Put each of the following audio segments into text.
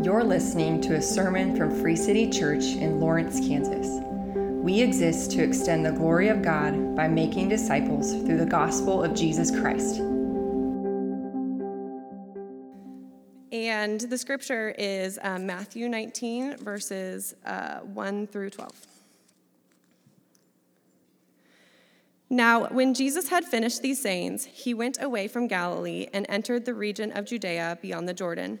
You're listening to a sermon from Free City Church in Lawrence, Kansas. We exist to extend the glory of God by making disciples through the gospel of Jesus Christ. And the scripture is um, Matthew 19, verses uh, 1 through 12. Now, when Jesus had finished these sayings, he went away from Galilee and entered the region of Judea beyond the Jordan.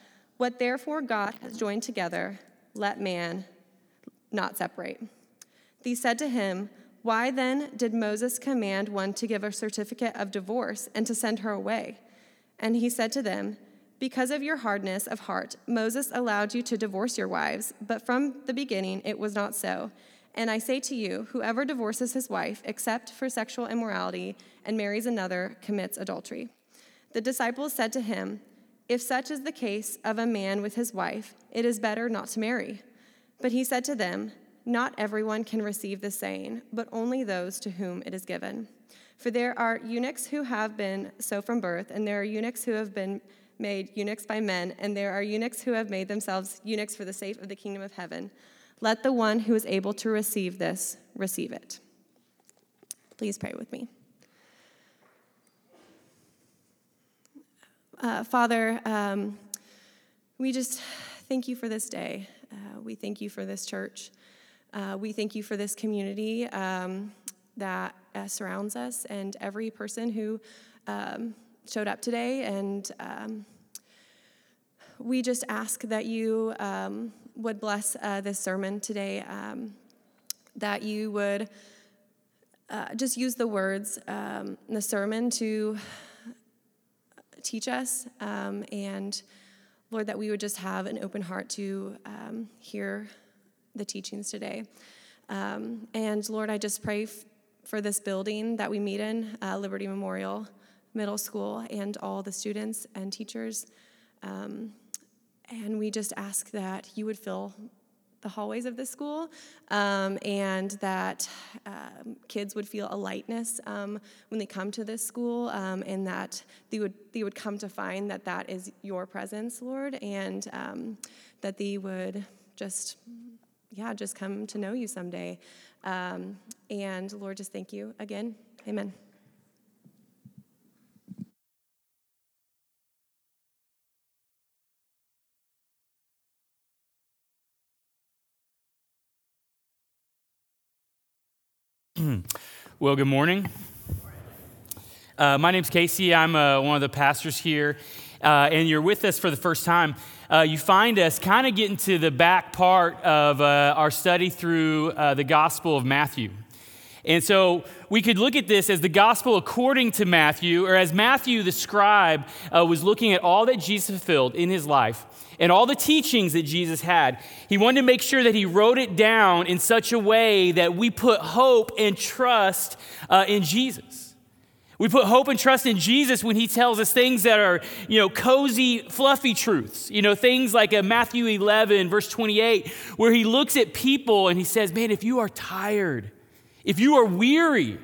What therefore God has joined together, let man not separate. They said to him, Why then did Moses command one to give a certificate of divorce and to send her away? And he said to them, Because of your hardness of heart, Moses allowed you to divorce your wives, but from the beginning it was not so. And I say to you, whoever divorces his wife, except for sexual immorality, and marries another, commits adultery. The disciples said to him, If such is the case of a man with his wife, it is better not to marry. But he said to them, Not everyone can receive the saying, but only those to whom it is given. For there are eunuchs who have been so from birth, and there are eunuchs who have been made eunuchs by men, and there are eunuchs who have made themselves eunuchs for the sake of the kingdom of heaven. Let the one who is able to receive this receive it. Please pray with me. Uh, Father, um, we just thank you for this day. Uh, we thank you for this church. Uh, we thank you for this community um, that uh, surrounds us and every person who um, showed up today. And um, we just ask that you um, would bless uh, this sermon today, um, that you would uh, just use the words the sermon to teach us, um, and Lord, that we would just have an open heart to um, hear the teachings today. Um, and Lord, I just pray f- for this building that we meet in, uh, Liberty Memorial Middle School, and all the students and teachers. Um, and we just ask that you would fill the hallways of this school um, and that um, kids would feel a lightness um, when they come to this school um, and that they would, they would come to find that that is your presence, Lord, and um, that they would just, yeah, just come to know you someday. Um, and Lord, just thank you again. Amen. Well, good morning. Uh, my name's Casey. I'm uh, one of the pastors here, uh, and you're with us for the first time. Uh, you find us kind of getting to the back part of uh, our study through uh, the Gospel of Matthew. And so we could look at this as the gospel according to Matthew, or as Matthew the scribe was looking at all that Jesus fulfilled in his life and all the teachings that Jesus had. He wanted to make sure that he wrote it down in such a way that we put hope and trust uh, in Jesus. We put hope and trust in Jesus when he tells us things that are, you know, cozy, fluffy truths. You know, things like Matthew 11, verse 28, where he looks at people and he says, Man, if you are tired, if you are weary,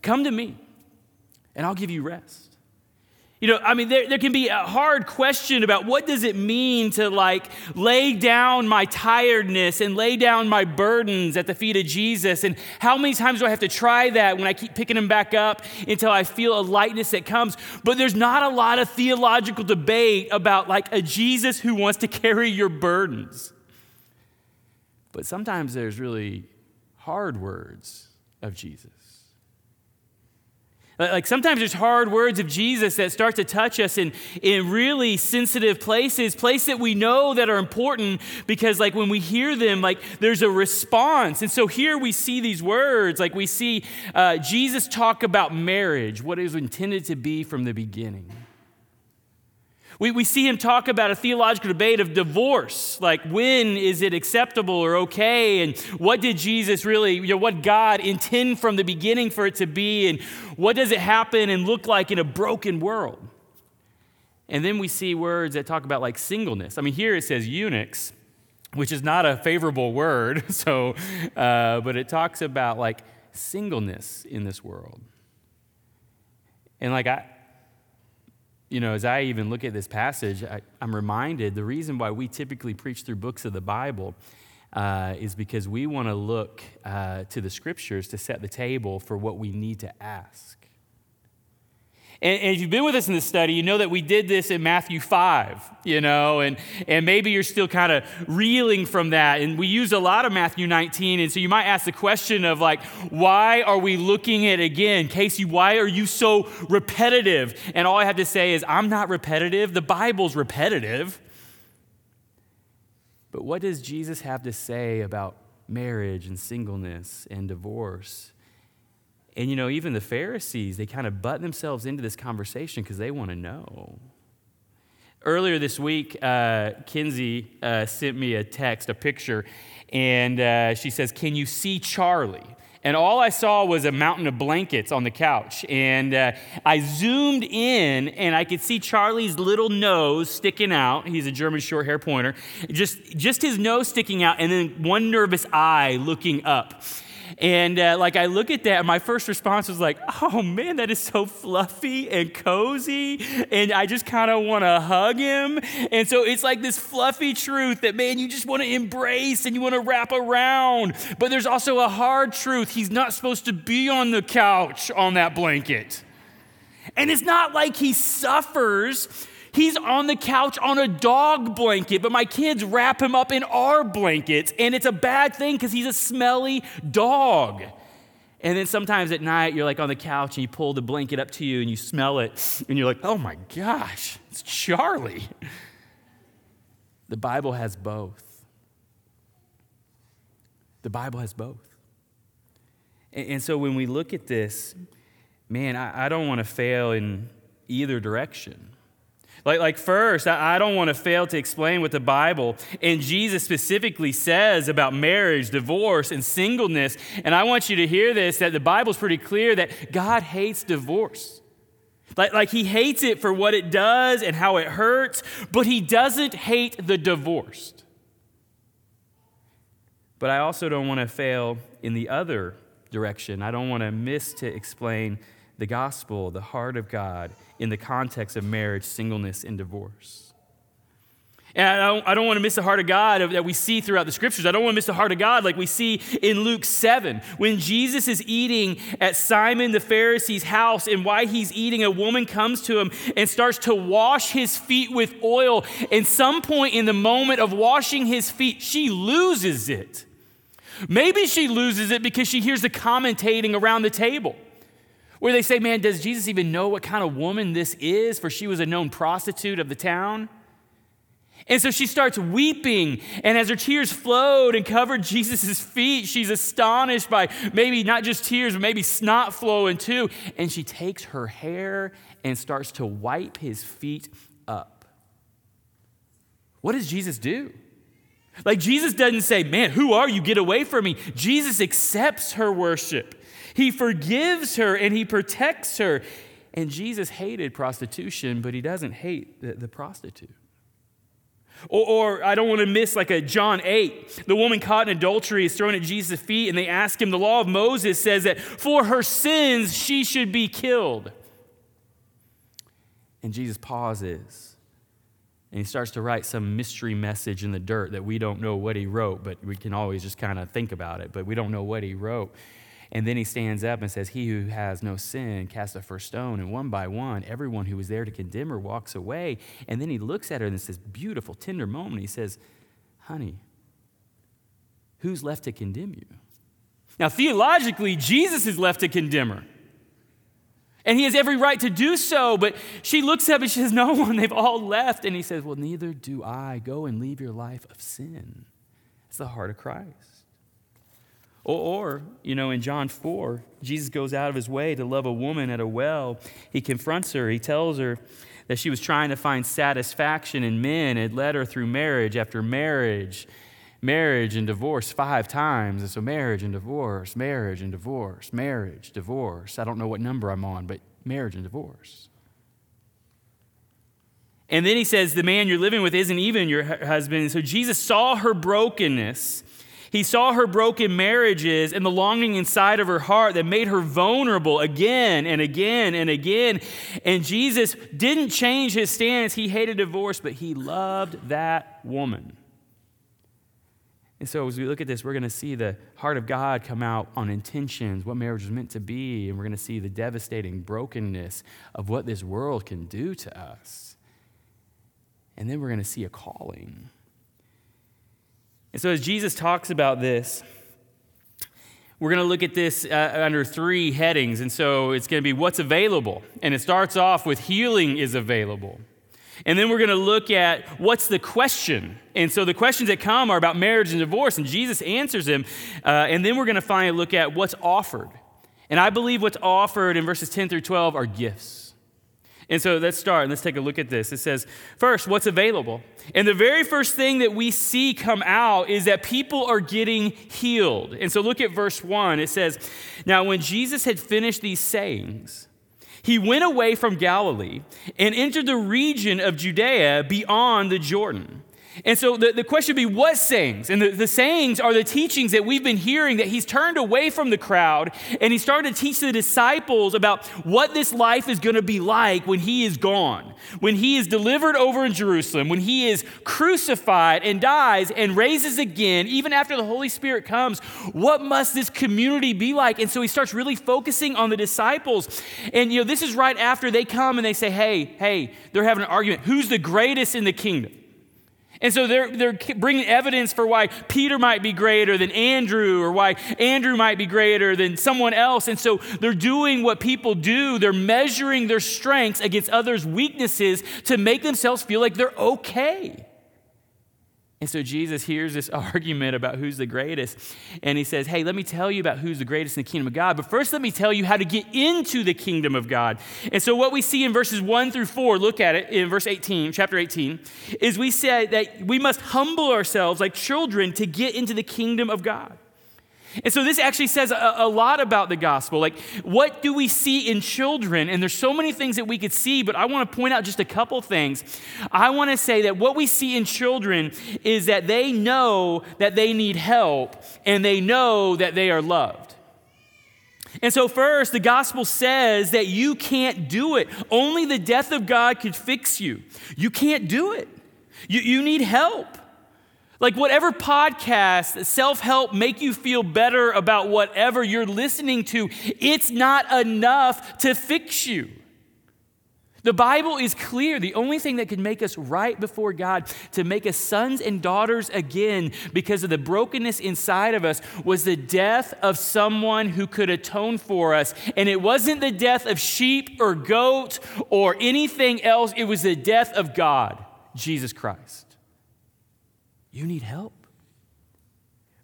come to me and I'll give you rest. You know, I mean, there, there can be a hard question about what does it mean to like lay down my tiredness and lay down my burdens at the feet of Jesus. And how many times do I have to try that when I keep picking them back up until I feel a lightness that comes? But there's not a lot of theological debate about like a Jesus who wants to carry your burdens. But sometimes there's really hard words of Jesus. Like sometimes there's hard words of Jesus that start to touch us in, in really sensitive places, places that we know that are important because like when we hear them, like there's a response. And so here we see these words, like we see uh, Jesus talk about marriage, what it was intended to be from the beginning. We, we see him talk about a theological debate of divorce, like when is it acceptable or okay, and what did Jesus really, you know, what God intend from the beginning for it to be, and what does it happen and look like in a broken world? And then we see words that talk about like singleness. I mean, here it says eunuchs, which is not a favorable word, so, uh, but it talks about like singleness in this world. And like I, you know, as I even look at this passage, I, am reminded the reason why we typically preach through books of the Bible uh, is because we want to look uh, to the scriptures to set the table for what we need to ask. And, and, if you've been with us in this study, you know that we did this in Matthew 5, you know, and, and maybe you're still kind of reeling from that. And we use a lot of Matthew 19. And so you might ask the question of, like, why are we looking at again? Casey, why are you so repetitive? And all I have to say is, I'm not repetitive. The Bible's repetitive. But what does Jesus have to say about marriage and singleness and divorce? And you know, even the Pharisees, they kind of butt themselves into this conversation because they want to know. Earlier this week, uh, Kinsey uh, sent me a text, a picture, and uh, she says, Can you see Charlie? And all I saw was a mountain of blankets on the couch. And uh, I zoomed in and I could see Charlie's little nose sticking out. He's a German short hair pointer. Just, just his nose sticking out, and then one nervous eye looking up. And uh, like I look at that, and my first response was like, oh man, that is so fluffy and cozy. And I just kind of want to hug him. And so it's like this fluffy truth that, man, you just want to embrace and you want to wrap around. But there's also a hard truth. He's not supposed to be on the couch on that blanket. And it's not like he suffers He's on the couch on a dog blanket, but my kids wrap him up in our blankets, and it's a bad thing because he's a smelly dog. And then sometimes at night, you're like on the couch and you pull the blanket up to you and you smell it, and you're like, oh my gosh, it's Charlie. The Bible has both. The Bible has both. And, so when we look at this, man, I, I don't want to fail in either direction. Like, like first, I, I don't want to fail to explain what the Bible and Jesus specifically says about marriage, divorce, and singleness. And I want you to hear this that the Bible's pretty clear that God hates divorce. Like, like he hates it for what it does and how it hurts, but he doesn't hate the divorced. But I also don't want to fail in the other direction. I don't want to miss to explain the gospel, the heart of God, in the context of marriage, singleness, and divorce. And I don't, I don't, want to miss the heart of God that we see throughout the scriptures. I don't want to miss the heart of God like we see in Luke 7. When Jesus is eating at Simon the Pharisee's house, and why he's eating, a woman comes to him and starts to wash his feet with oil. And some point in the moment of washing his feet, she loses it. Maybe she loses it because she hears the commentating around the table where they say, Man, does Jesus even know what kind of woman this is? For she was a known prostitute of the town. And so she starts weeping, and as her tears flowed and covered Jesus' feet, she's astonished by maybe not just tears, but maybe snot flowing too. And she takes her hair and starts to wipe his feet up. What does Jesus do? Like, Jesus doesn't say, Man, who are you? Get away from me. Jesus accepts her worship. He forgives her and he protects her. And Jesus hated prostitution, but he doesn't hate the, the prostitute. Or, or, I don't want to miss like a John 8. The woman caught in adultery is thrown at Jesus' feet, and they ask him, The law of Moses says that for her sins she should be killed. And Jesus pauses, and he starts to write some mystery message in the dirt that we don't know what he wrote, but we can always just kind of think about it, but we don't know what he wrote. And then he stands up and says, He who has no sin cast the first stone. And one by one, everyone who was there to condemn her walks away. And then he looks at her in this beautiful, tender moment. He says, Honey, who's left to condemn you? Now, theologically, Jesus is left to condemn her. And he has every right to do so, but she looks up and she says, No one, they've all left. And he says, Well, neither do I. Go and leave your life of sin. It's the heart of Christ. Or, or, you know, in John 4, Jesus goes out of his way to love a woman at a well. He confronts her. He tells her that she was trying to find satisfaction in men It led her through marriage after marriage, marriage and divorce five times. And so, marriage and divorce, marriage and divorce, marriage, divorce. I don't know what number I'm on, but marriage and divorce. And then he says, The man you're living with isn't even your husband. so Jesus saw her brokenness. He saw her broken marriages and the longing inside of her heart that made her vulnerable again and again and again. And Jesus didn't change his stance. He hated divorce, but he loved that woman. And so, as we look at this, we're going to see the heart of God come out on intentions, what marriage is meant to be, and we're going to see the devastating brokenness of what this world can do to us. And then we're going to see a calling. And so, as Jesus talks about this, we're going to look at this uh, under three headings. And so, it's going to be what's available. And it starts off with healing is available. And then we're going to look at what's the question. And so the questions that come are about marriage and divorce, and Jesus answers them. Uh, and then we're going to finally look at what's offered. And I believe what's offered in verses 10 through 12 are gifts. And so let's start and let's take a look at this. It says, first, what's available? And the very first thing that we see come out is that people are getting healed. And so look at verse 1. It says, Now, when Jesus had finished these sayings, he went away from Galilee and entered the region of Judea beyond the Jordan. And so the, the question would be, what sayings? And the, the sayings are the teachings that we've been hearing that he's turned away from the crowd and he started to teach the disciples about what this life is going to be like when he is gone, when he is delivered over in Jerusalem, when he is crucified and dies and raises again, even after the Holy Spirit comes. What must this community be like? And so he starts really focusing on the disciples. And, you know, this is right after they come and they say, hey, hey, they're having an argument. Who's the greatest in the kingdom? And so they're, they're bringing evidence for why Peter might be greater than Andrew or why Andrew might be greater than someone else. And so they're doing what people do. They're measuring their strengths against others' weaknesses to make themselves feel like they're okay. And so Jesus hears this argument about who's the greatest, and he says, Hey, let me tell you about who's the greatest in the kingdom of God. But first, let me tell you how to get into the kingdom of God. And so, what we see in verses 1 through 4, look at it in verse 18, chapter 18, is we say that we must humble ourselves like children to get into the kingdom of God. And so this actually says a, a, lot about the gospel. Like, what do we see in children? And there's so many things that we could see, but I want to point out just a couple things. I want to say that what we see in children is that they know that they need help and they know that they are loved. And so, first, the gospel says that you can't do it. Only the death of God could fix you. You can't do it. You, you need help. Like, whatever podcast, self help, make you feel better about whatever you're listening to, it's not enough to fix you. The Bible is clear. The only thing that can make us right before God, to make us sons and daughters again because of the brokenness inside of us, was the death of someone who could atone for us. And it wasn't the death of sheep or goat or anything else, it was the death of God, Jesus Christ. You need help.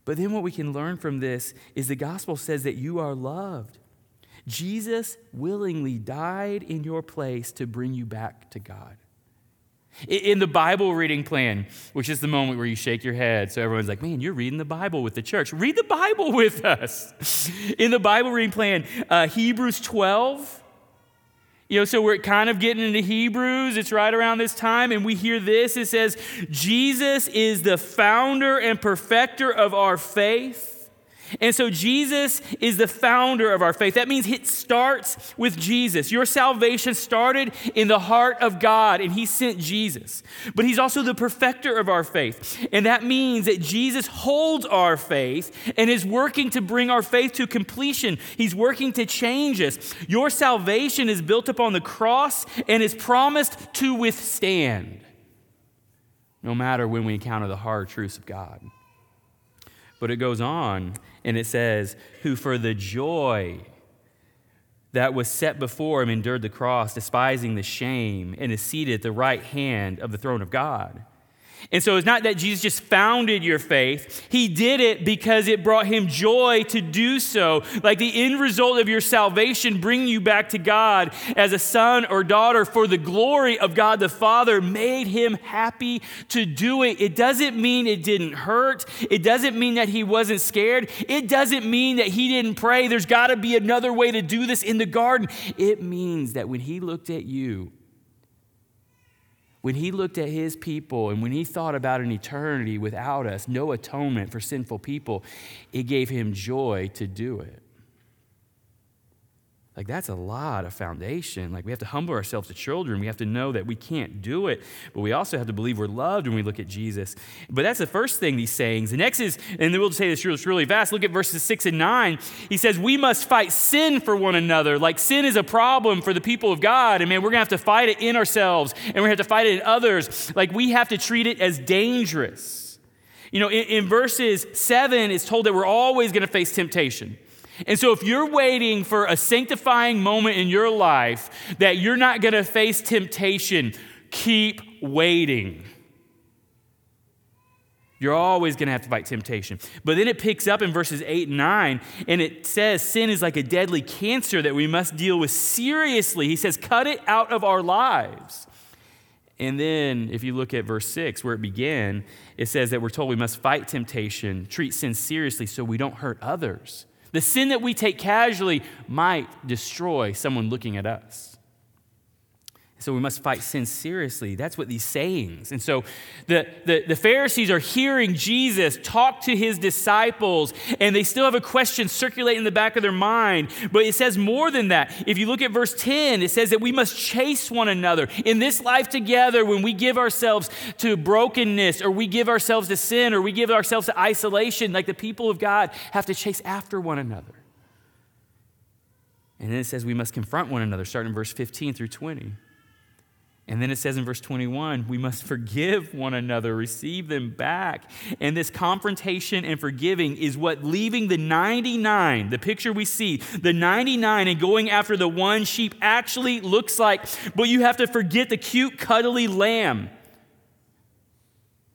But then what we can learn from this is the gospel says that you are loved. Jesus willingly died in your place to bring you back to God. In the Bible reading plan, which is the moment where you shake your head, so everyone's like, man, you're reading the Bible with the church. Read the Bible with us. In the Bible reading plan, uh, Hebrews 12, you know, so we're kind of getting into Hebrews. It's right around this time, and we hear this. It says, Jesus is the founder and perfecter of our faith. And so Jesus is the founder of our faith. That means it starts with Jesus. Your salvation started in the heart of God, and He sent Jesus. But He's also the perfecter of our faith. And that means that Jesus holds our faith and is working to bring our faith to completion. He's working to change us. Your salvation is built upon the cross and is promised to withstand, no matter when we encounter the hard truths of God. But it goes on and it says, Who for the joy that was set before him endured the cross, despising the shame, and is seated at the right hand of the throne of God. And so it's not that Jesus just founded your faith. He did it because it brought him joy to do so. Like the end result of your salvation, bringing you back to God as a son or daughter for the glory of God the Father, made him happy to do it. It doesn't mean it didn't hurt. It doesn't mean that he wasn't scared. It doesn't mean that he didn't pray. There's got to be another way to do this in the garden. It means that when he looked at you, when he looked at his people and when he thought about an eternity without us, no atonement for sinful people, it gave him joy to do it. Like, that's a lot of foundation. Like, we have to humble ourselves to children. We have to know that we can't do it, but we also have to believe we're loved when we look at Jesus. But that's the first thing, these sayings. The next is, and we'll just say this really fast look at verses six and nine. He says, We must fight sin for one another. Like, sin is a problem for the people of God, and man, we're gonna have to fight it in ourselves, and we're gonna have to fight it in others. Like, we have to treat it as dangerous. You know, in, in verses seven, it's told that we're always gonna face temptation. And so, if you're waiting for a sanctifying moment in your life that you're not going to face temptation, keep waiting. You're always going to have to fight temptation. But then it picks up in verses 8 and 9, and it says sin is like a deadly cancer that we must deal with seriously. He says, cut it out of our lives. And then, if you look at verse 6, where it began, it says that we're told we must fight temptation, treat sin seriously so we don't hurt others. The sin that we take casually might destroy someone looking at us. So we must fight sin seriously. That's what these sayings. And so the, the, the, Pharisees are hearing Jesus talk to his disciples, and they still have a question circulating in the back of their mind. But it says more than that. If you look at verse 10, it says that we must chase one another. In this life together, when we give ourselves to brokenness, or we give ourselves to sin, or we give ourselves to isolation, like the people of God have to chase after one another. And then it says we must confront one another, starting in verse 15 through 20. And then it says in verse 21, we must forgive one another, receive them back. And this confrontation and forgiving is what leaving the 99, the picture we see, the 99 and going after the one sheep actually looks like. But you have to forget the cute, cuddly lamb.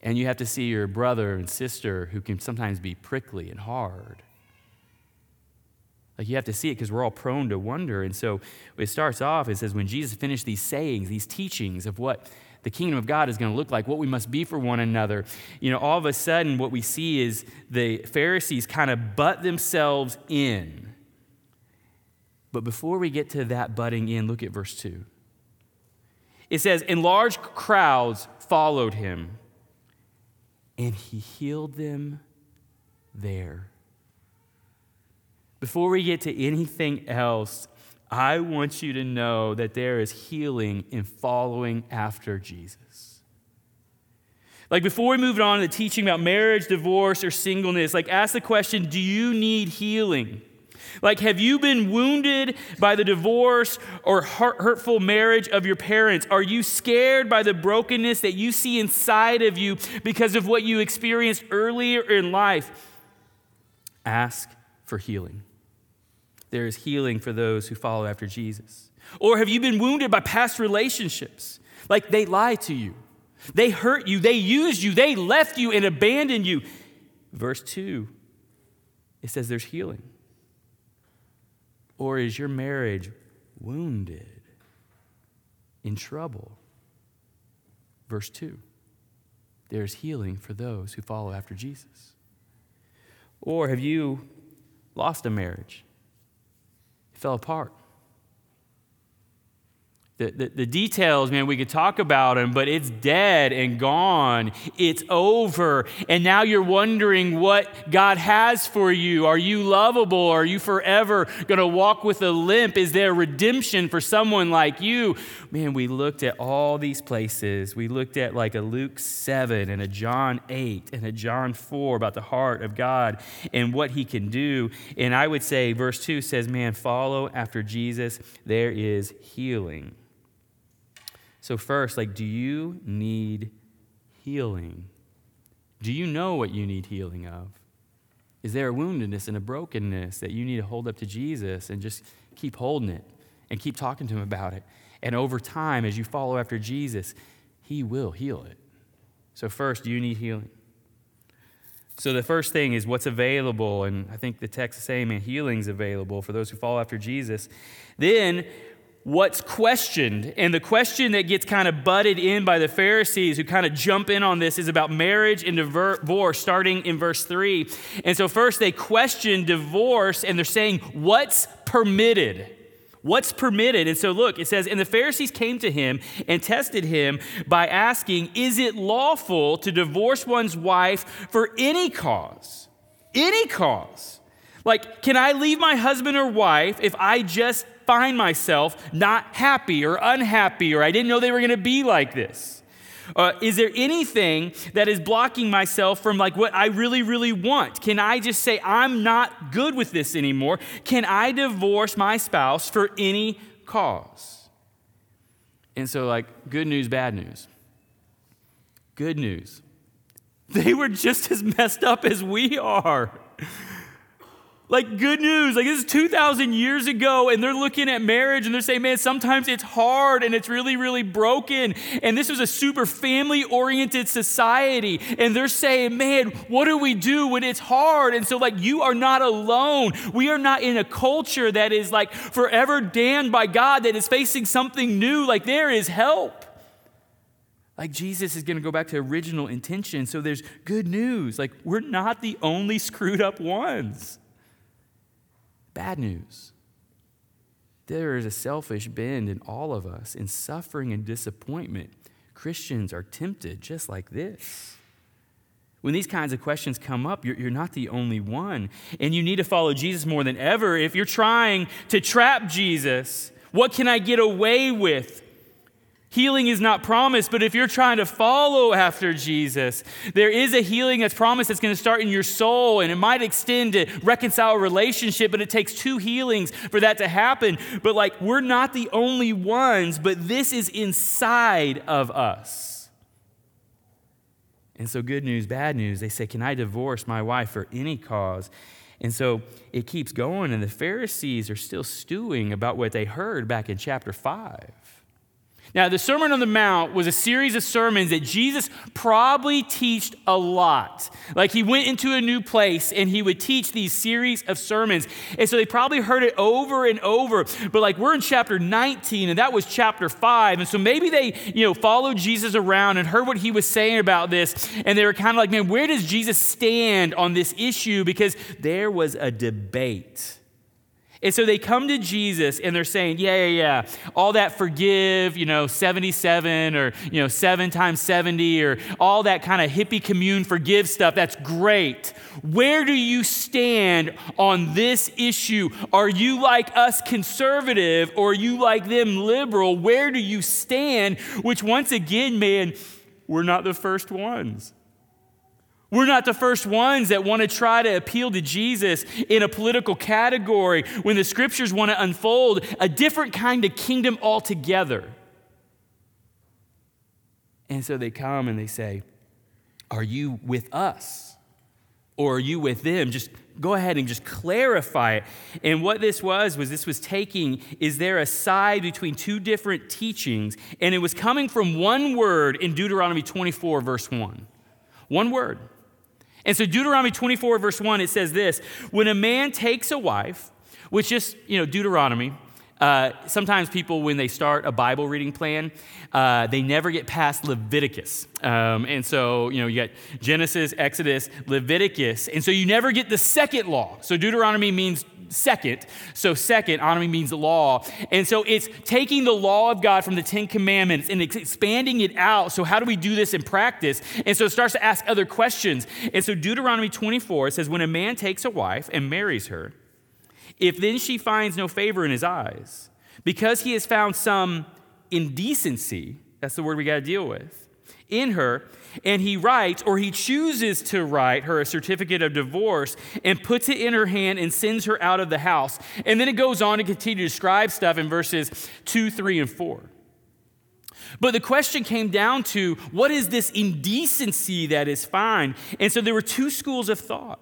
And you have to see your brother and sister who can sometimes be prickly and hard. Like you have to see it because we're all prone to wonder. And so it starts off, it says, when Jesus finished these sayings, these teachings of what the kingdom of God is going to look like, what we must be for one another, you know, all of a sudden what we see is the Pharisees kind of butt themselves in. But before we get to that butting in, look at verse 2. It says, And large crowds followed him, and he healed them there. Before we get to anything else, I want you to know that there is healing in following after Jesus. Like before we move on to the teaching about marriage, divorce, or singleness, like ask the question do you need healing? Like, have you been wounded by the divorce or hurtful marriage of your parents? Are you scared by the brokenness that you see inside of you because of what you experienced earlier in life? Ask for healing there is healing for those who follow after Jesus? Or have you been wounded by past relationships? Like they lied to you, they hurt you, they used you, they left you and abandoned you. Verse 2, it says there's healing. Or is your marriage wounded, in trouble? Verse 2, there's healing for those who follow after Jesus. Or have you lost a marriage? Fell apart. The, the, the, details, man, we could talk about them, but it's dead and gone. It's over. And now you're wondering what God has for you. Are you lovable? Are you forever going to walk with a limp? Is there redemption for someone like you? Man, we looked at all these places. We looked at like a Luke 7 and a John 8 and a John 4 about the heart of God and what he can do. And I would say, verse 2 says, man, follow after Jesus. There is healing. So, first, like, do you need healing? Do you know what you need healing of? Is there a woundedness and a brokenness that you need to hold up to Jesus and just keep holding it and keep talking to him about it? And over time, as you follow after Jesus, he will heal it. So, first, you need healing. So, the first thing is what's available. And I think the text is saying, man, healing's available for those who follow after Jesus. Then, what's questioned. And the question that gets kind of butted in by the Pharisees who kind of jump in on this is about marriage and divorce, starting in verse 3. And so, first, they question divorce and they're saying, what's permitted? What's permitted? And so, look, it says, And the Pharisees came to him and tested him by asking, Is it lawful to divorce one's wife for any cause? Any cause. Like, can I leave my husband or wife if I just find myself not happy or unhappy or I didn't know they were going to be like this? Uh, is there anything that is blocking myself from like what I really, really want? Can I just say, I'm not good with this anymore? Can I divorce my spouse for any cause? And so, like, good news, bad news. Good news. They were just as messed up as we are. Like, good news. Like, this is 2,000 years ago, and they're looking at marriage and they're saying, man, sometimes it's hard and it's really, really broken. And this was a super family oriented society. And they're saying, man, what do we do when it's hard? And so, like, you are not alone. We are not in a culture that is like forever damned by God, that is facing something new. Like, there is help. Like Jesus is going to go back to original intention. So there's good news. Like we're not the only screwed up ones. Bad news. There is a selfish bend in all of us. In suffering and disappointment, Christians are tempted just like this. When these kinds of questions come up, you're, you're, not the only one. And you need to follow Jesus more than ever. If you're trying to trap Jesus, what can I get away with? Healing is not promised, but if you're trying to follow after Jesus, there is a healing that's promised that's going to start in your soul, and it might extend to reconcile a relationship, but it takes two healings for that to happen. But like, we're not the only ones, but this is inside of us. And so, good news, bad news, they say, Can I divorce my wife for any cause? And so it keeps going, and the Pharisees are still stewing about what they heard back in chapter 5. Now, the Sermon on the Mount was a series of sermons that Jesus probably taught a lot. Like he went into a new place and he would teach these series of sermons. And so they probably heard it over and over. But like we're in chapter 19 and that was chapter 5. And so maybe they, you know, followed Jesus around and heard what he was saying about this. And they were kind of like, man, where does Jesus stand on this issue? Because there was a debate and so they come to Jesus and they're saying, yeah, yeah, yeah, all that forgive, you know, 77 or, you know, seven times 70 or all that kind of hippie commune forgive stuff, that's great. Where do you stand on this issue? Are you like us conservative or are you like them liberal? Where do you stand? Which, once again, man, we're not the first ones. We're not the first ones that want to try to appeal to Jesus in a political category when the scriptures want to unfold a different kind of kingdom altogether. And so they come and they say, Are you with us? Or are you with them? Just go ahead and just clarify it. And what this was, was this was taking, is there a side between two different teachings? And it was coming from one word in Deuteronomy 24, verse 1. One word. And so Deuteronomy 24, verse 1, it says this When a man takes a wife, which is, you know, Deuteronomy, uh, sometimes people, when they start a Bible reading plan, uh, they never get past Leviticus. Um, and so, you know, you got Genesis, Exodus, Leviticus. And so you never get the second law. So Deuteronomy means second. So, second, autonomy means law. And so it's taking the law of God from the Ten Commandments and expanding it out. So, how do we do this in practice? And so it starts to ask other questions. And so, Deuteronomy 24 says, When a man takes a wife and marries her, if then she finds no favor in his eyes, because he has found some indecency, that's the word we got to deal with, in her, and he writes, or he chooses to write her a certificate of divorce and puts it in her hand and sends her out of the house. And then it goes on to continue to describe stuff in verses 2, 3, and 4. But the question came down to what is this indecency that is fine? And so there were two schools of thought.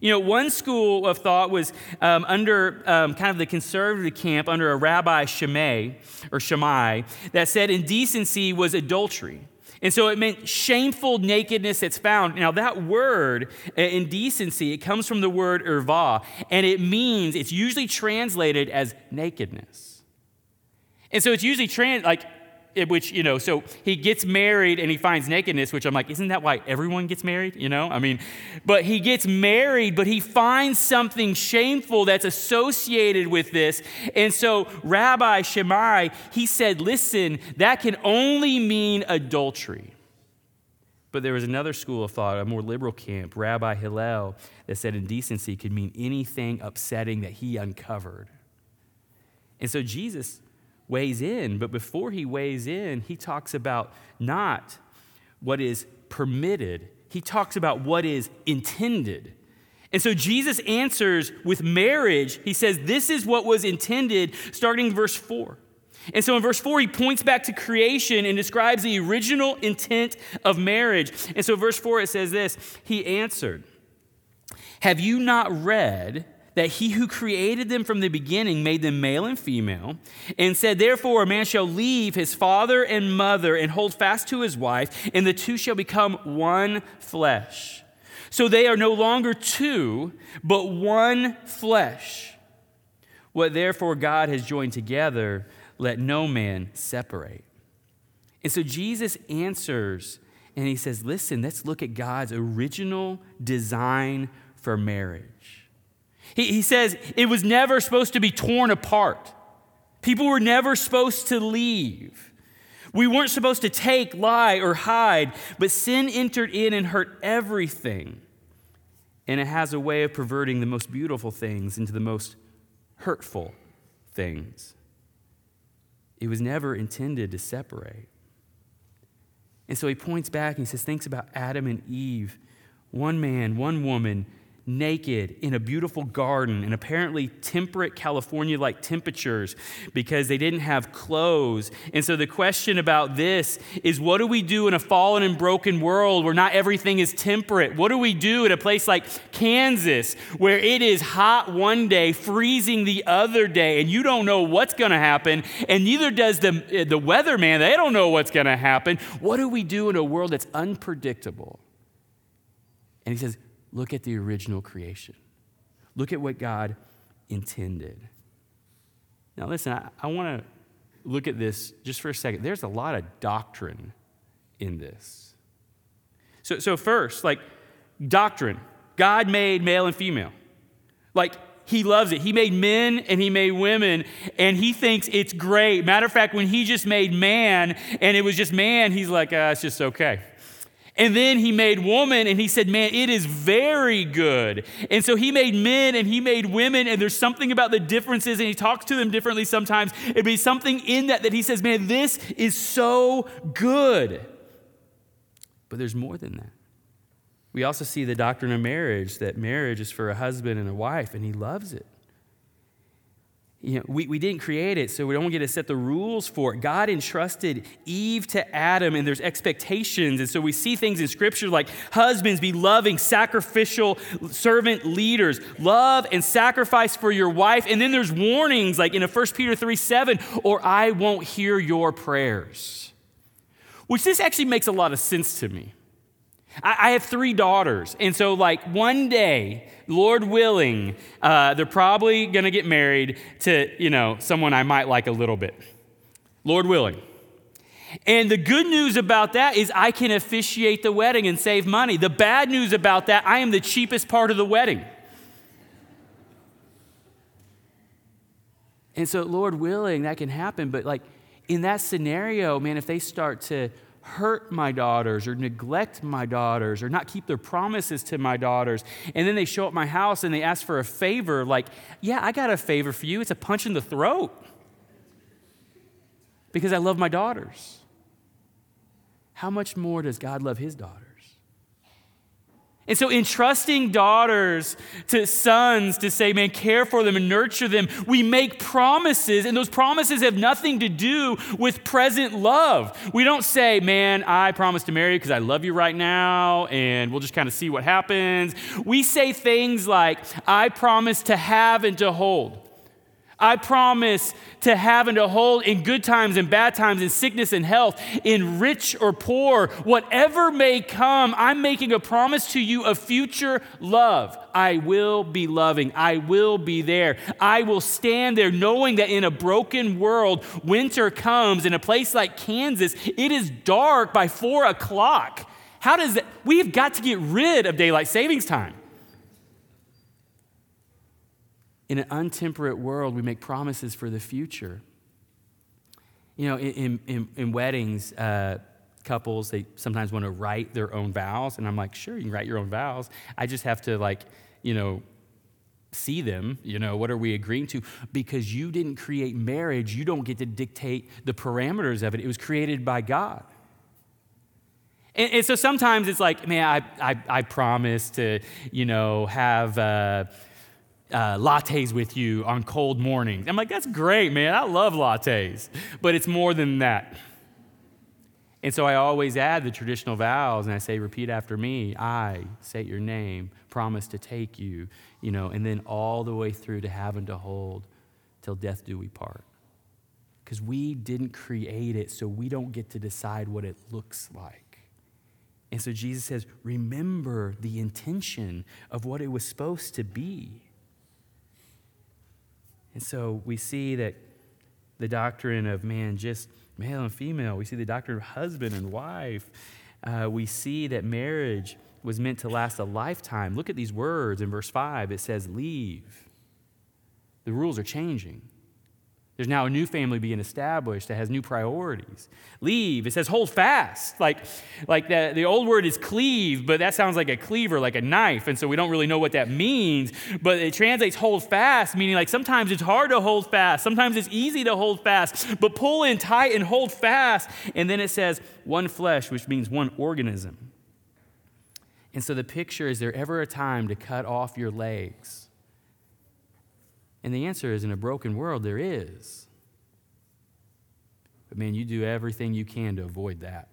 You know, one school of thought was um, under um, kind of the conservative camp, under a rabbi Shammai or Shammai, that said indecency was adultery. And so it meant shameful nakedness that's found. Now, that word, uh, indecency, it comes from the word irva, and it means, it's usually translated as nakedness. And so it's usually trans, like Eh, which, you know, so he gets married and he finds nakedness, which I'm like, isn't that why everyone gets married? You know, I mean, but he gets married, but he finds something shameful that's associated with this. And so Rabbi Shammai, he said, listen, that can only mean adultery. But there was another school of thought, a more liberal camp, Rabbi Hillel, that said indecency could mean anything upsetting that he uncovered. And so Jesus weighs in, but before he weighs in, he talks about not what is permitted, he talks about what is intended. And so Jesus answers with marriage. He says, This is what was intended, starting verse 4. And so in verse 4, he points back to creation and describes the original intent of marriage. And so verse 4, it says this He answered, Have you not read? That he who created them from the beginning made them male and female, and said, Therefore, a man shall leave his father and mother and hold fast to his wife, and the two shall become one flesh. So they are no longer two, but one flesh. What therefore God has joined together, let no man separate. And so Jesus answers and he says, Listen, let's look at God's original design for marriage. He, he says it was never supposed to be torn apart. People were never supposed to leave. We weren't supposed to take, lie, or hide, but sin entered in and hurt everything. And it has a way of perverting the most beautiful things into the most hurtful things. It was never intended to separate. And so he points back and he says, thinks about Adam and Eve, one man, one woman, naked in a beautiful garden in apparently temperate California like temperatures because they didn't have clothes. And so the question about this is what do we do in a fallen and broken world where not everything is temperate? What do we do in a place like Kansas where it is hot one day, freezing the other day, and you don't know what's going to happen, and neither does the, the weatherman. They don't know what's going to happen. What do we do in a world that's unpredictable? And he says, Look at the original creation. Look at what God intended. Now, listen, I, I want to look at this just for a second. There's a lot of doctrine in this. So, so first, like doctrine, God made male and female. Like, he loves it. He made men and he made women, and he thinks it's great. Matter of fact, when he just made man and it was just man, he's like, ah, it's just okay. And then he made woman and he said, Man, it is very good. And so he made men and he made women, and there's something about the differences, and he talks to them differently sometimes. It'd be something in that that he says, Man, this is so good. But there's more than that. We also see the doctrine of marriage that marriage is for a husband and a wife, and he loves it you know, we, we didn't create it, so we don't get to set the rules for it. God entrusted Eve to Adam, and there's expectations. And so we see things in Scripture like husbands be loving, sacrificial servant leaders, love and sacrifice for your wife. And then there's warnings like in a 1 Peter 3 7, or I won't hear your prayers. Which this actually makes a lot of sense to me. I, I have three daughters, and so like one day, Lord willing, uh, they're probably going to get married to, you know, someone I might like a little bit. Lord willing. And the good news about that is I can officiate the wedding and save money. The bad news about that, I am the cheapest part of the wedding. And so, Lord willing, that can happen. But, like, in that scenario, man, if they start to hurt my daughters or neglect my daughters or not keep their promises to my daughters. And then they show up my house and they ask for a favor like, yeah, I got a favor for you. It's a punch in the throat because I love my daughters. How much more does God love his daughters? And so, entrusting daughters to sons to say, man, care for them and nurture them, we make promises, and those promises have nothing to do with present love. We don't say, man, I promise to marry you because I love you right now, and we'll just kind of see what happens. We say things like, I promise to have and to hold. I promise to have and to hold in good times and bad times, in sickness and health, in rich or poor, whatever may come. I'm making a promise to you of future love. I will be loving. I will be there. I will stand there knowing that in a broken world, winter comes. In a place like Kansas, it is dark by four o'clock. How does that? We've got to get rid of daylight savings time. In an untemperate world, we make promises for the future. You know, in, in, in weddings, uh, couples, they sometimes want to write their own vows. And I'm like, sure, you can write your own vows. I just have to, like, you know, see them. You know, what are we agreeing to? Because you didn't create marriage, you don't get to dictate the parameters of it. It was created by God. And, and so sometimes it's like, man, I, I, I promise to, you know, have. Uh, uh, lattes with you on cold mornings. I'm like, that's great, man. I love lattes. But it's more than that. And so I always add the traditional vows and I say, repeat after me I say your name, promise to take you, you know, and then all the way through to having to hold till death do we part. Because we didn't create it, so we don't get to decide what it looks like. And so Jesus says, remember the intention of what it was supposed to be. And so we see that the doctrine of man, just male and female, we see the doctrine of husband and wife. Uh, we see that marriage was meant to last a lifetime. Look at these words in verse 5. It says, Leave. The rules are changing. There's now a new family being established that has new priorities. Leave, it says hold fast. Like, like the, the old word is cleave, but that sounds like a cleaver, like a knife. And so we don't really know what that means. But it translates hold fast, meaning like sometimes it's hard to hold fast, sometimes it's easy to hold fast, but pull in tight and hold fast. And then it says one flesh, which means one organism. And so the picture is there ever a time to cut off your legs? And the answer is in a broken world, there is. But man, you do everything you can to avoid that.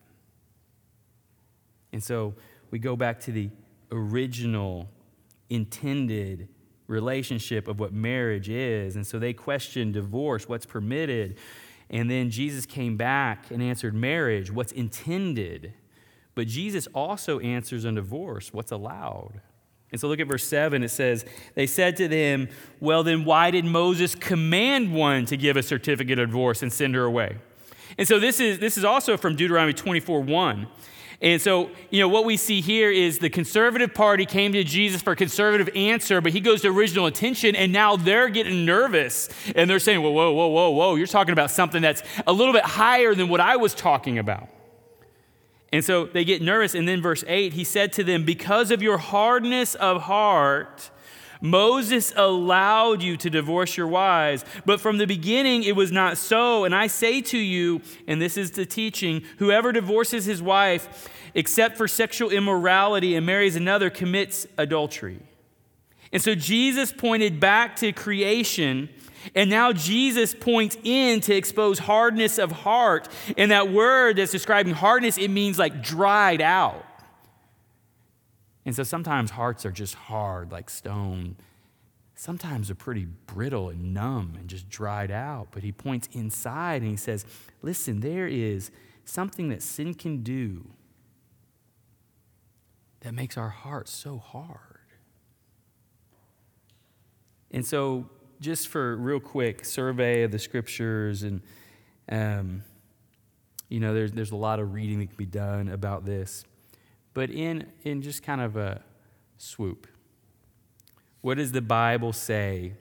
And so we go back to the original intended relationship of what marriage is. And so they question divorce, what's permitted. And then Jesus came back and answered marriage, what's intended. But Jesus also answers on divorce, what's allowed. And so look at verse 7. It says, They said to them, Well, then why did Moses command one to give a certificate of divorce and send her away? And so this is, this is also from Deuteronomy 24 1. And so, you know, what we see here is the conservative party came to Jesus for a conservative answer, but he goes to original intention, and now they're getting nervous. And they're saying, whoa, whoa, whoa, whoa, whoa, you're talking about something that's a little bit higher than what I was talking about. And so they get nervous. And then, verse 8, he said to them, Because of your hardness of heart, Moses allowed you to divorce your wives, but from the beginning it was not so. And I say to you, and this is the teaching whoever divorces his wife except for sexual immorality and marries another commits adultery. And so Jesus pointed back to creation and now Jesus points in to expose hardness of heart. And that word that's describing hardness, it means like dried out. And so sometimes hearts are just hard, like stone. Sometimes they're pretty brittle and numb and just dried out. But he points inside and he says, Listen, there is something that sin can do that makes our hearts so hard. And so just for real quick survey of the scriptures and um, you know there's, there's a lot of reading that can be done about this but in, in just kind of a swoop what does the bible say?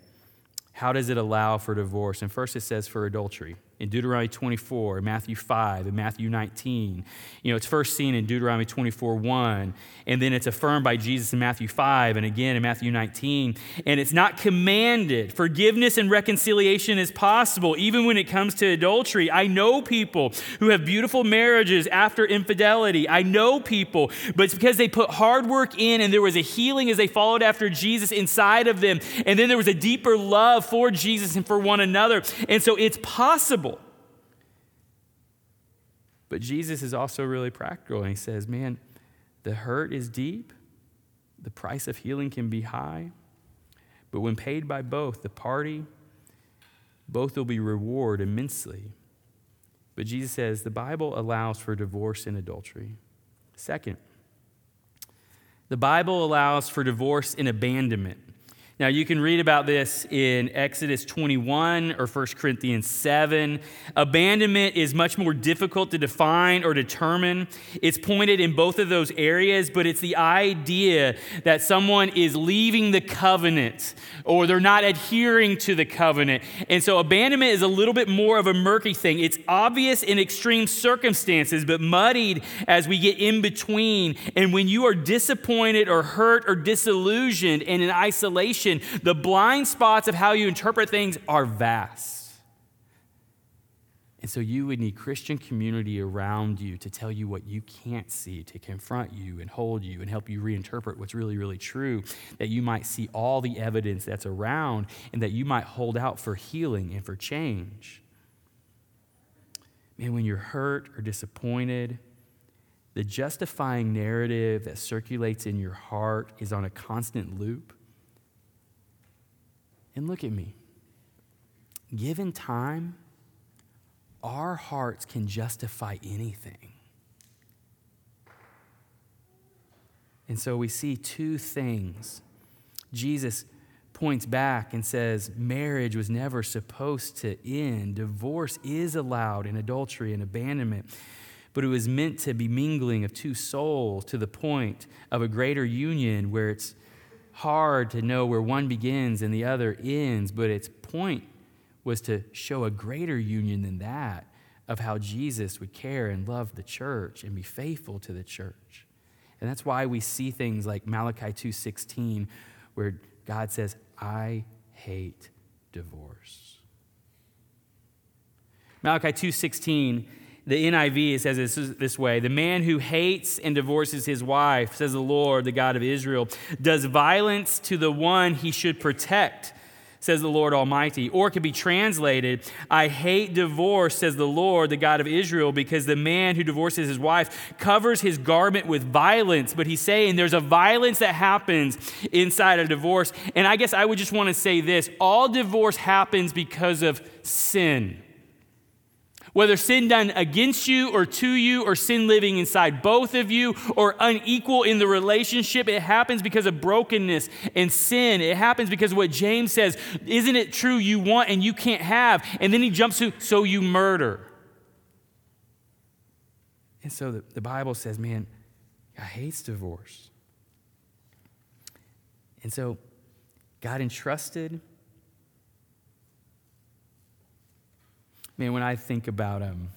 How does it allow for divorce? And first it says for adultery in Deuteronomy 24, in Matthew 5, in Matthew 19. You know, it's first seen in Deuteronomy 24, 1, and then it's affirmed by Jesus in Matthew 5, and again in Matthew 19. And it's not commanded. Forgiveness and reconciliation is possible, even when it comes to adultery. I know people who have beautiful marriages after infidelity. I know people, but it's because they put hard work in, and there was a healing as they followed after Jesus inside of them. And then there was a deeper love for Jesus and for one another. And so it's possible. But Jesus is also really practical, and he says, Man, the hurt is deep, the price of healing can be high, but when paid by both, the party both will be rewarded immensely. But Jesus says the Bible allows for divorce and adultery. Second, the Bible allows for divorce and abandonment. Now, you can read about this in Exodus 21 or 1 Corinthians 7. Abandonment is much more difficult to define or determine. It's pointed in both of those areas, but it's the idea that someone is leaving the covenant or they're not adhering to the covenant. And so, abandonment is a little bit more of a murky thing. It's obvious in extreme circumstances, but muddied as we get in between. And when you are disappointed or hurt or disillusioned and in isolation, the blind spots of how you interpret things are vast. And so you would need Christian community around you to tell you what you can't see, to confront you and hold you and help you reinterpret what's really, really true, that you might see all the evidence that's around and that you might hold out for healing and for change. Man, when you're hurt or disappointed, the justifying narrative that circulates in your heart is on a constant loop. And look at me. Given time, our hearts can justify anything. And so we see two things. Jesus points back and says, marriage was never supposed to end. Divorce is allowed in adultery and abandonment, but it was meant to be mingling of two souls to the point of a greater union where it's hard to know where one begins and the other ends, but its point was to show a greater union than that of how Jesus would care and love the church and be faithful to the church. And that's why we see things like Malachi 2:16 where God says, "I hate divorce." Malachi 2:16 the NIV says this this way The man who hates and divorces his wife, says the Lord, the God of Israel, does violence to the one he should protect, says the Lord Almighty. Or it could be translated I hate divorce, says the Lord, the God of Israel, because the man who divorces his wife covers his garment with violence. But he's saying there's a violence that happens inside a divorce. And I guess I would just want to say this all divorce happens because of sin. Whether sin done against you or to you, or sin living inside both of you, or unequal in the relationship, it happens because of brokenness and sin. It happens because what James says Isn't it true you want and you can't have? And then he jumps to, So you murder. And so the, the Bible says, Man, God hates divorce. And so God entrusted Man, when I think about um,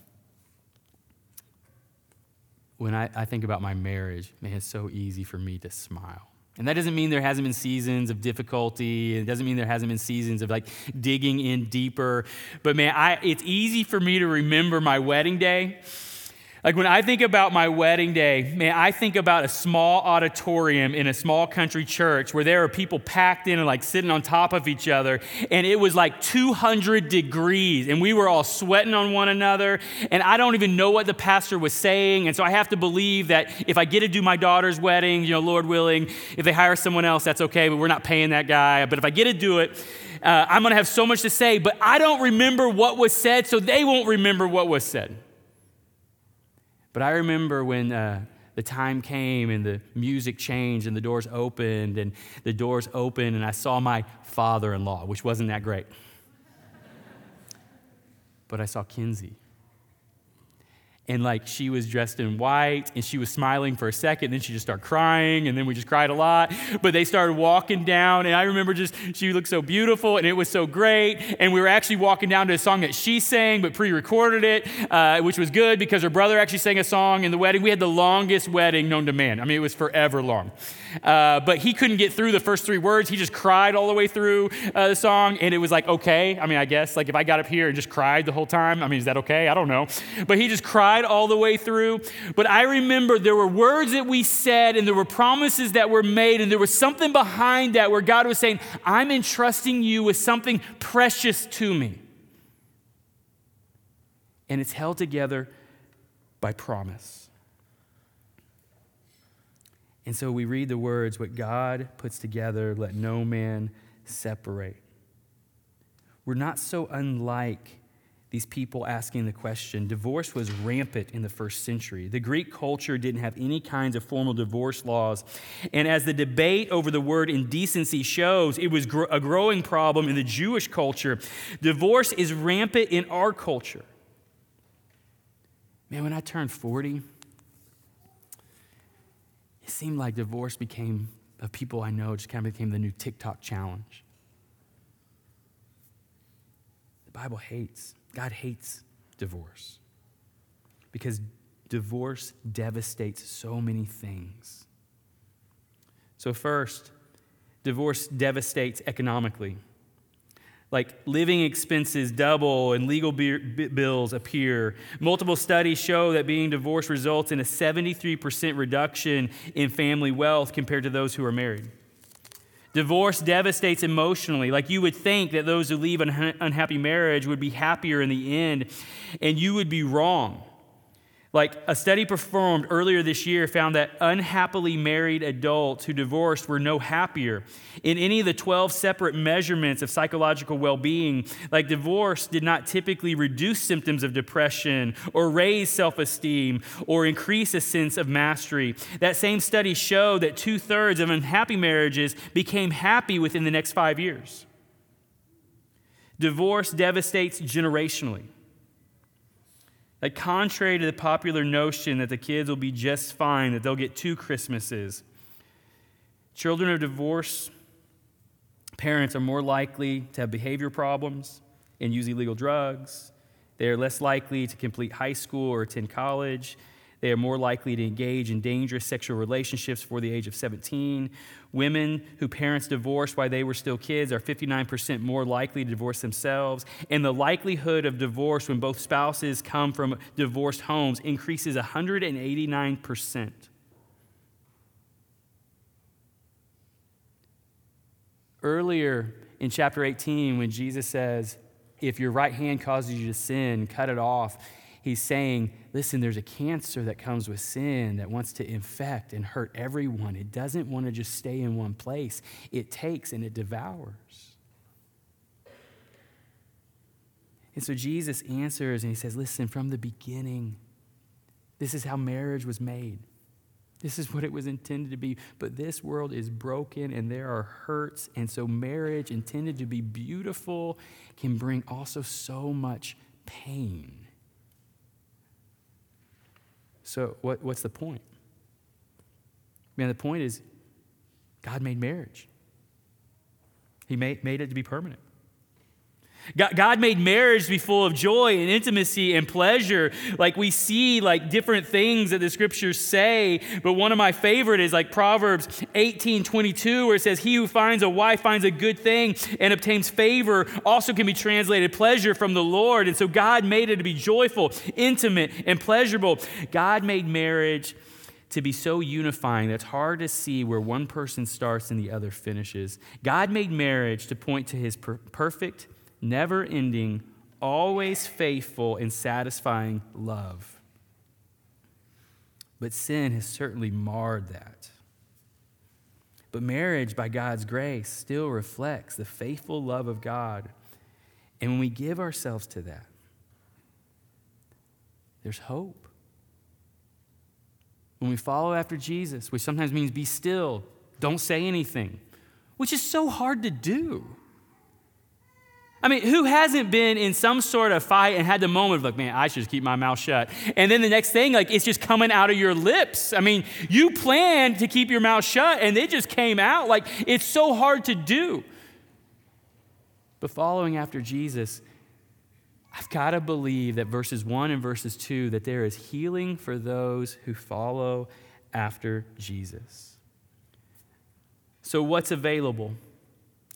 when I, I think about my marriage, man, it's so easy for me to smile. And that doesn't mean there hasn't been seasons of difficulty. It doesn't mean there hasn't been seasons of like digging in deeper. But man, I, it's easy for me to remember my wedding day like when I think about my wedding day, man, I think about a small auditorium in a small country church where there are people packed in and like sitting on top of each other. And it was like 200 degrees and we were all sweating on one another. And I don't even know what the pastor was saying. And so I have to believe that if I get to do my daughter's wedding, you know, Lord willing, if they hire someone else, that's okay, but we're not paying that guy. But if I get to do it, uh, I'm going to have so much to say, but I don't remember what was said, so they won't remember what was said. But I remember when uh, the time came and the music changed and the doors opened and the doors opened and I saw my father in law, which wasn't that great. but I saw Kinsey and like she was dressed in white and she was smiling for a second then she just started crying and then we just cried a lot. But they started walking down and i remember just she looked so beautiful and it was so great. And we were actually walking down to a song that she sang but pre-recorded it uh, which was good because her brother actually sang a song in the wedding. We had the longest wedding known to man. I mean it was forever long. Uh, but he couldn't get through the first three words. He just cried all the way through uh, the song and it was like okay. I mean i guess like if i got up here and just cried the whole time i mean is that okay? I don't know. But he just cried cried all the way through, but I remember there were words that we said and there were promises that were made, and there was something behind that where God was saying, I'm entrusting you with something precious to me. And it's held together by promise. And so we read the words, what God puts together, let no man separate. We're not so unlike these people asking the question. Divorce was rampant in the first century. The Greek culture didn't have any kinds of formal divorce laws. And as the debate over the word indecency shows, it was a growing problem in the Jewish culture. Divorce is rampant in our culture. Man, when I turned 40, it seemed like divorce became, of people I know, just kind of became the new TikTok challenge. The Bible hates, God hates divorce because divorce devastates so many things. So, first, divorce devastates economically like living expenses double and legal bills appear. Multiple studies show that being divorced results in a 73% reduction in family wealth compared to those who are married. Divorce devastates emotionally. Like you would think that those who leave an unhappy marriage would be happier in the end, and you would be wrong. Like a study performed earlier this year found that unhappily married adults who divorced were no happier. In any of the 12 separate measurements of psychological well being, like divorce did not typically reduce symptoms of depression or raise self esteem or increase a sense of mastery. That same study showed that two thirds of unhappy marriages became happy within the next five years. Divorce devastates generationally. Like, contrary to the popular notion that the kids will be just fine, that they'll get two Christmases, children of divorce parents are more likely to have behavior problems and use illegal drugs. They are less likely to complete high school or attend college. They are more likely to engage in dangerous sexual relationships before the age of 17. Women who parents divorced while they were still kids are 59% more likely to divorce themselves. And the likelihood of divorce when both spouses come from divorced homes increases 189%. Earlier in chapter 18, when Jesus says, If your right hand causes you to sin, cut it off he's saying, listen, there's a cancer that comes with sin that wants to infect and hurt everyone. It doesn't want to just stay in one place, it takes and it devours. And so Jesus answers and he says, listen, from the beginning, this is how marriage was made. This is what it was intended to be. But this world is broken and there are hurts. And so, marriage, intended to be beautiful, can bring also so much pain. So, what, what's the point? Man, the point is God made marriage, He made, made it to be permanent. God made marriage to be full of joy and intimacy and pleasure. Like we see like different things that the scriptures say, but one of my favorite is like Proverbs 18, 22, where it says, He who finds a wife finds a good thing and obtains favor, also can be translated pleasure from the Lord. And so God made it to be joyful, intimate, and pleasurable. God made marriage to be so unifying that it's hard to see where one person starts and the other finishes. God made marriage to point to his per- perfect never ending, always faithful, and satisfying love. But sin has certainly marred that. But marriage, by God's grace, still reflects the faithful love of God. And when we give ourselves to that, there's hope. When we follow after Jesus, which sometimes means be still, don't say anything, which is so hard to do. I mean, who hasn't been in some sort of fight and had the moment of like, man, I should just keep my mouth shut. And then the next thing, like, it's just coming out of your lips. I mean, you planned to keep your mouth shut and it just came out. Like, it's so hard to do. But following after Jesus, I've got to believe that verses 1 and verses 2 that there is healing for those who follow after Jesus. So, what's available?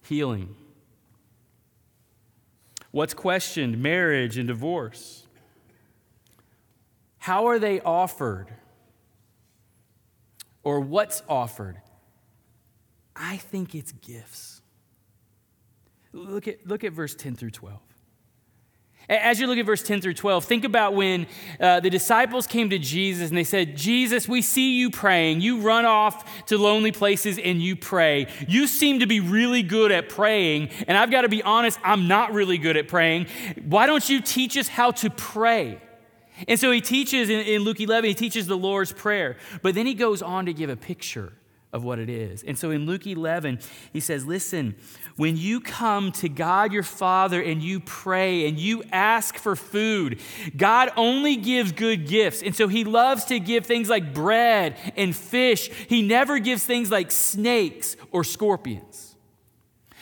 Healing. What's questioned? Marriage and divorce. How are they offered? Or what's offered? I think it's gifts. Look at, look at verse 10 through 12. As you look at verse 10 through 12, think about when uh, the disciples came to Jesus and they said, Jesus, we see you praying. You run off to lonely places and you pray. You seem to be really good at praying. And I've got to be honest, I'm not really good at praying. Why don't you teach us how to pray? And so he teaches in, in Luke 11, he teaches the Lord's Prayer. But then he goes on to give a picture of what it is. And so in Luke 11, he says, Listen, when you come to God your Father and you pray and you ask for food, God only gives good gifts. And so he loves to give things like bread and fish. He never gives things like snakes or scorpions.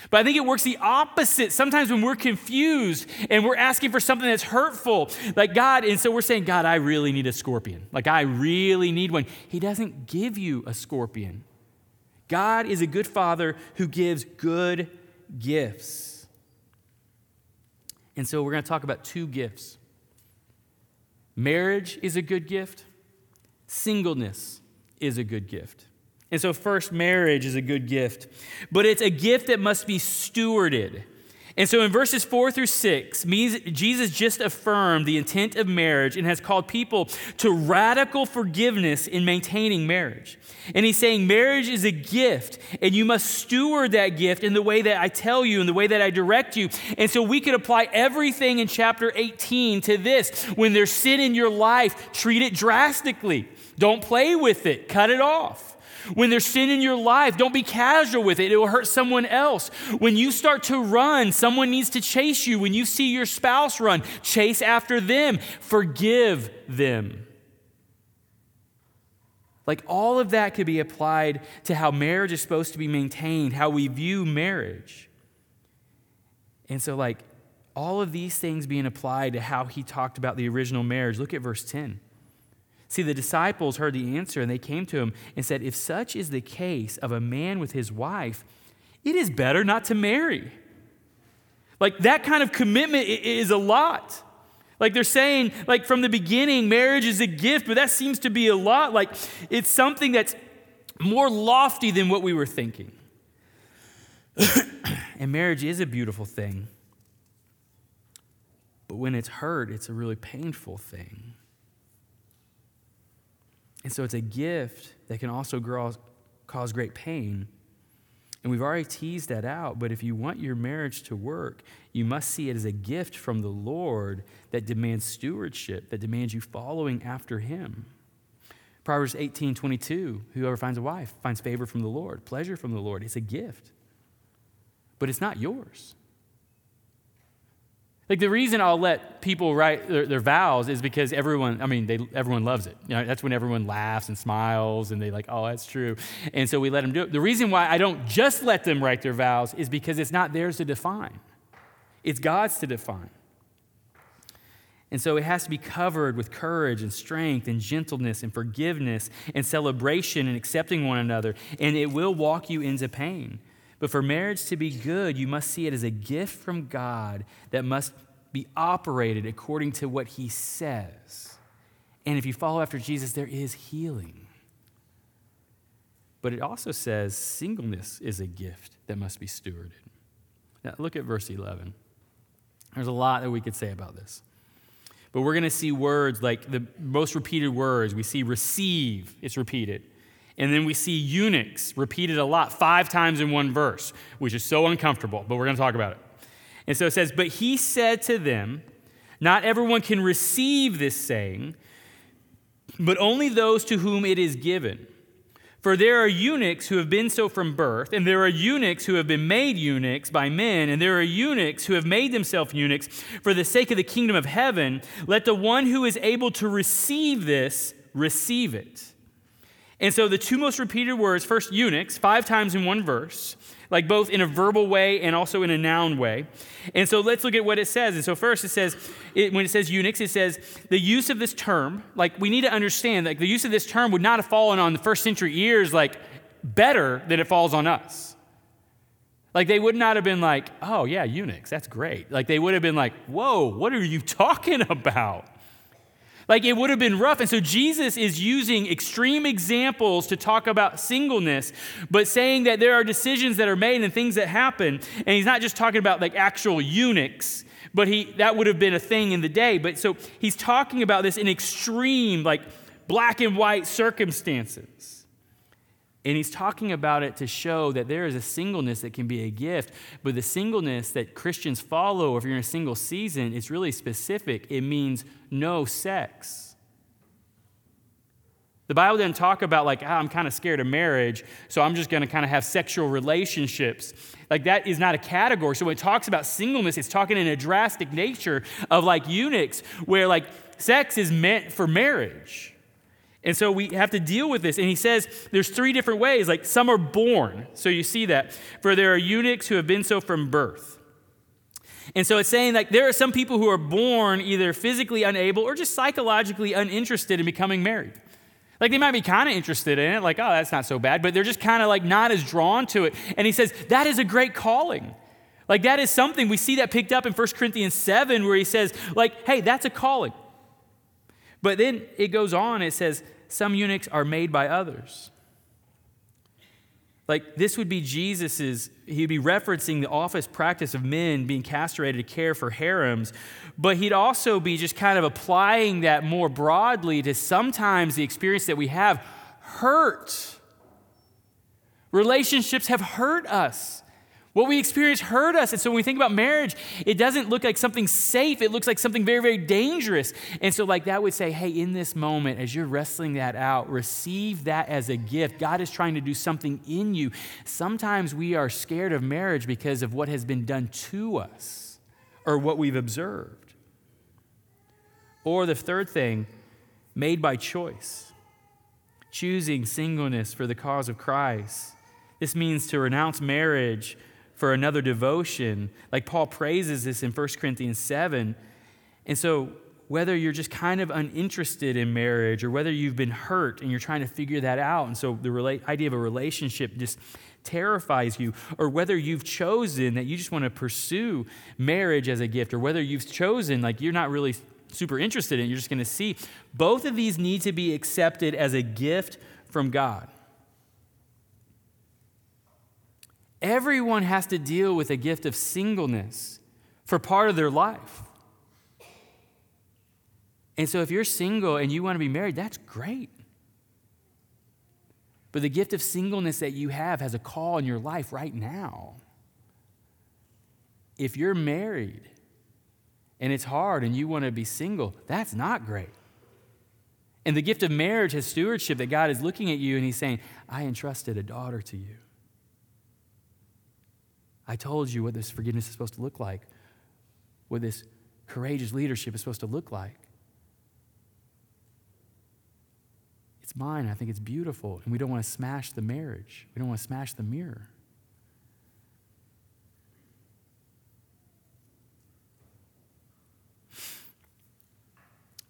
But I think it works the opposite. Sometimes when we're confused and we're asking for something that's hurtful, like God, and so we're saying, God, I really need a scorpion. Like, I really need one. He doesn't give you a scorpion. God is a good father who gives good gifts. And so we're going to talk about two gifts marriage is a good gift, singleness is a good gift. And so, first, marriage is a good gift, but it's a gift that must be stewarded. And so in verses four through six, Jesus just affirmed the intent of marriage and has called people to radical forgiveness in maintaining marriage. And he's saying marriage is a gift, and you must steward that gift in the way that I tell you, in the way that I direct you. And so we could apply everything in chapter 18 to this. When there's sin in your life, treat it drastically. Don't play with it, cut it off. When there's sin in your life, don't be casual with it. It will hurt someone else. When you start to run, someone needs to chase you. When you see your spouse run, chase after them. Forgive them. Like all of that could be applied to how marriage is supposed to be maintained, how we view marriage. And so, like, all of these things being applied to how he talked about the original marriage. Look at verse 10. See, the disciples heard the answer and they came to him and said, If such is the case of a man with his wife, it is better not to marry. Like that kind of commitment is a lot. Like they're saying, like from the beginning, marriage is a gift, but that seems to be a lot. Like it's something that's more lofty than what we were thinking. and marriage is a beautiful thing. But when it's hurt, it's a really painful thing. And so it's a gift that can also grow, cause great pain. And we've already teased that out, but if you want your marriage to work, you must see it as a gift from the Lord that demands stewardship, that demands you following after Him. Proverbs 18 22, whoever finds a wife finds favor from the Lord, pleasure from the Lord. It's a gift, but it's not yours. Like the reason I'll let people write their, their, vows is because everyone, I mean, they, everyone loves it. You know, that's when everyone laughs and smiles and they like, oh, that's true. And so we let them do it. The reason why I don't just let them write their vows is because it's not theirs to define. It's God's to define. And so it has to be covered with courage and strength and gentleness and forgiveness and celebration and accepting one another. And it will walk you into pain. But for marriage to be good, you must see it as a gift from God that must be operated according to what He says. And if you follow after Jesus, there is healing. But it also says singleness is a gift that must be stewarded. Now, look at verse 11. There's a lot that we could say about this. But we're going to see words like the most repeated words. We see receive, it's repeated. And then we see eunuchs repeated a lot, five times in one verse, which is so uncomfortable, but we're going to talk about it. And so it says, But he said to them, Not everyone can receive this saying, but only those to whom it is given. For there are eunuchs who have been so from birth, and there are eunuchs who have been made eunuchs by men, and there are eunuchs who have made themselves eunuchs for the sake of the kingdom of heaven. Let the one who is able to receive this receive it. And so the two most repeated words, first eunuchs, five times in one verse, like both in a verbal way and also in a noun way. And so let's look at what it says. And so first it says, it, when it says eunuchs, it says the use of this term, like we need to understand, like the use of this term would not have fallen on the first century ears like better than it falls on us. Like they would not have been like, oh yeah, eunuchs, that's great. Like they would have been like, whoa, what are you talking about? Like it would have been rough. And so Jesus is using extreme examples to talk about singleness, but saying that there are decisions that are made and things that happen. And he's not just talking about like actual eunuchs, but he, that would have been a thing in the day. But so he's talking about this in extreme, like black and white circumstances. And he's talking about it to show that there is a singleness that can be a gift, but the singleness that Christians follow, if you're in a single season, is really specific. It means no sex. The Bible doesn't talk about, like, oh, I'm kind of scared of marriage, so I'm just going to kind of have sexual relationships. Like, that is not a category. So, when it talks about singleness, it's talking in a drastic nature of like eunuchs, where like sex is meant for marriage. And so we have to deal with this. And he says there's three different ways. Like some are born. So you see that. For there are eunuchs who have been so from birth. And so it's saying like there are some people who are born either physically unable or just psychologically uninterested in becoming married. Like they might be kind of interested in it, like, oh, that's not so bad, but they're just kind of like not as drawn to it. And he says that is a great calling. Like that is something we see that picked up in 1 Corinthians 7, where he says, like, hey, that's a calling. But then it goes on, it says, some eunuchs are made by others. Like this would be Jesus's, he'd be referencing the office practice of men being castrated to care for harems, but he'd also be just kind of applying that more broadly to sometimes the experience that we have hurt. Relationships have hurt us. What we experience hurt us. And so when we think about marriage, it doesn't look like something safe. It looks like something very, very dangerous. And so, like that would say, hey, in this moment, as you're wrestling that out, receive that as a gift. God is trying to do something in you. Sometimes we are scared of marriage because of what has been done to us or what we've observed. Or the third thing, made by choice, choosing singleness for the cause of Christ. This means to renounce marriage for another devotion. Like Paul praises this in 1 Corinthians 7. And so, whether you're just kind of uninterested in marriage or whether you've been hurt and you're trying to figure that out, and so the rela- idea of a relationship just terrifies you, or whether you've chosen that you just want to pursue marriage as a gift, or whether you've chosen like you're not really super interested in, it, you're just going to see, both of these need to be accepted as a gift from God. Everyone has to deal with a gift of singleness for part of their life. And so if you're single and you want to be married, that's great. But the gift of singleness that you have has a call in your life right now. If you're married and it's hard and you want to be single, that's not great. And the gift of marriage has stewardship that God is looking at you and He's saying, I entrusted a daughter to you. I told you what this forgiveness is supposed to look like, what this courageous leadership is supposed to look like. It's mine. I think it's beautiful. And we don't want to smash the marriage, we don't want to smash the mirror.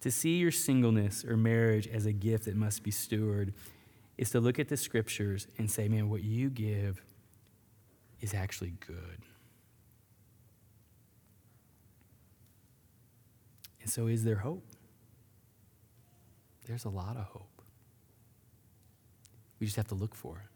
To see your singleness or marriage as a gift that must be stewarded is to look at the scriptures and say, man, what you give is actually good. And so, is there hope? There's a lot of hope. We just have to look for it.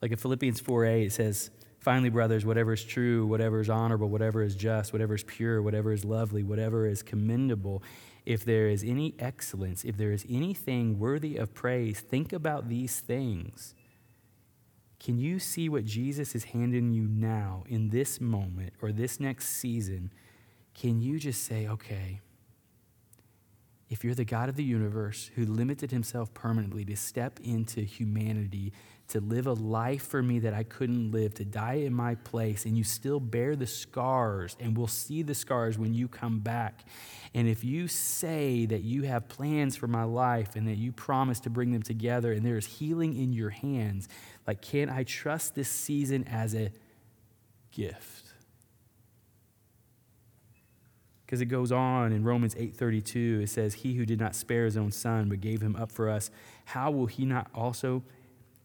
Like in Philippians 4a, it says, Finally, brothers, whatever is true, whatever is honorable, whatever is just, whatever is pure, whatever is lovely, whatever is commendable, if there is any excellence, if there is anything worthy of praise, think about these things. Can you see what Jesus is handing you now in this moment or this next season? Can you just say, okay, if you're the God of the universe who limited himself permanently to step into humanity, to live a life for me that I couldn't live, to die in my place, and you still bear the scars, and we'll see the scars when you come back. And if you say that you have plans for my life and that you promise to bring them together, and there is healing in your hands, like, can I trust this season as a gift? Because it goes on in Romans 8:32 it says he who did not spare his own son but gave him up for us how will he not also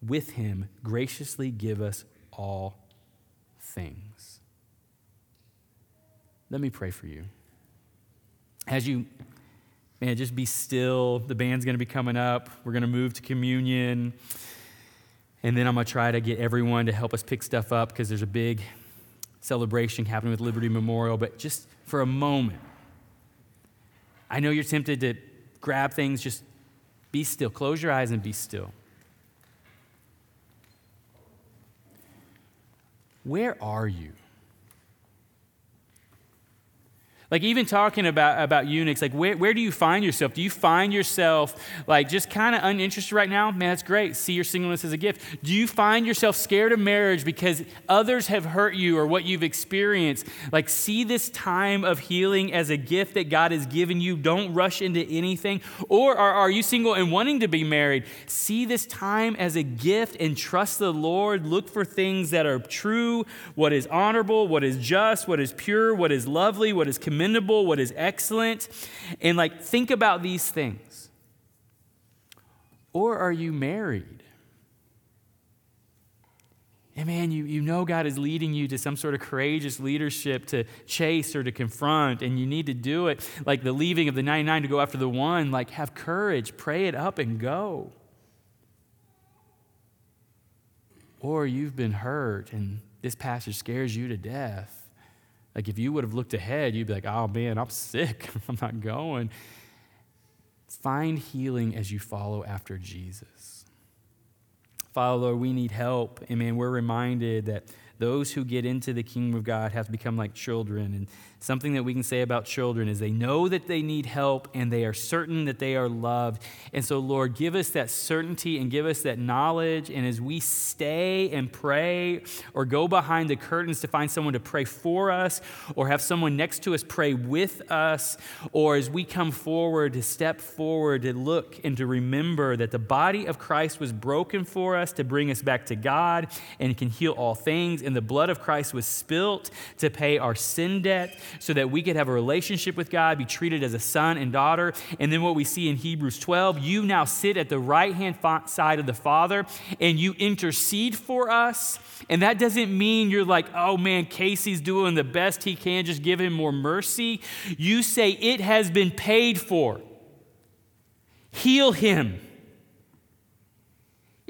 with him graciously give us all things? Let me pray for you. As you man just be still. The band's going to be coming up. We're going to move to communion. And then I'm going to try to get everyone to help us pick stuff up because there's a big celebration happening with Liberty Memorial, but just for a moment, I know you're tempted to grab things, just be still. Close your eyes and be still. Where are you? Like, even talking about, about eunuchs, like, where, where do you find yourself? Do you find yourself, like, just kind of uninterested right now? Man, that's great. See your singleness as a gift. Do you find yourself scared of marriage because others have hurt you or what you've experienced? Like, see this time of healing as a gift that God has given you. Don't rush into anything. Or are, are you single and wanting to be married? See this time as a gift and trust the Lord. Look for things that are true, what is honorable, what is just, what is pure, what is lovely, what is commendable, what is excellent, and like think about these things. Or are you married? And man, you, you know God is leading you to some sort of courageous leadership to chase or to confront, and you need to do it. Like the leaving of the 99 to go after the one, like have courage, pray it up, and go. Or you've been hurt, and this passage scares you to death. Like if you would have looked ahead, you'd be like, oh man, I'm sick. I'm not going. Find healing as you follow after Jesus. Father, Lord, we need help. And man, we're reminded that those who get into the kingdom of God have become like children. And something that we can say about children is they know that they need help and they are certain that they are loved. And so, Lord, give us that certainty and give us that knowledge. And as we stay and pray or go behind the curtains to find someone to pray for us or have someone next to us pray with us, or as we come forward to step forward to look and to remember that the body of Christ was broken for us to bring us back to God and can heal all things and the blood of Christ was spilt to pay our sin debt so that we could have a relationship with God, be treated as a son and daughter. And then what we see in Hebrews 12, you now sit at the right hand side of the Father and you intercede for us. And that doesn't mean you're like, oh man, Casey's doing the best he can, just give him more mercy. You say, it has been paid for. Heal him.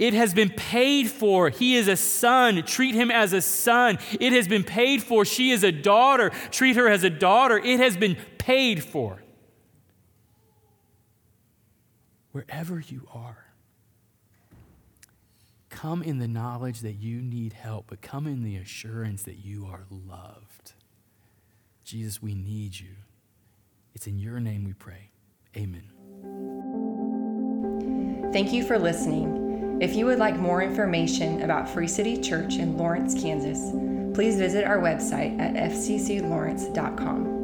It has been paid for. He is a son. Treat him as a son. It has been paid for. She is a daughter. Treat her as a daughter. It has been paid for. Wherever you are, come in the knowledge that you need help, but come in the assurance that you are loved. Jesus, we need you. It's in your name we pray. Amen. Thank you for listening. If you would like more information about Free City Church in Lawrence, Kansas, please visit our website at fcclawrence.com.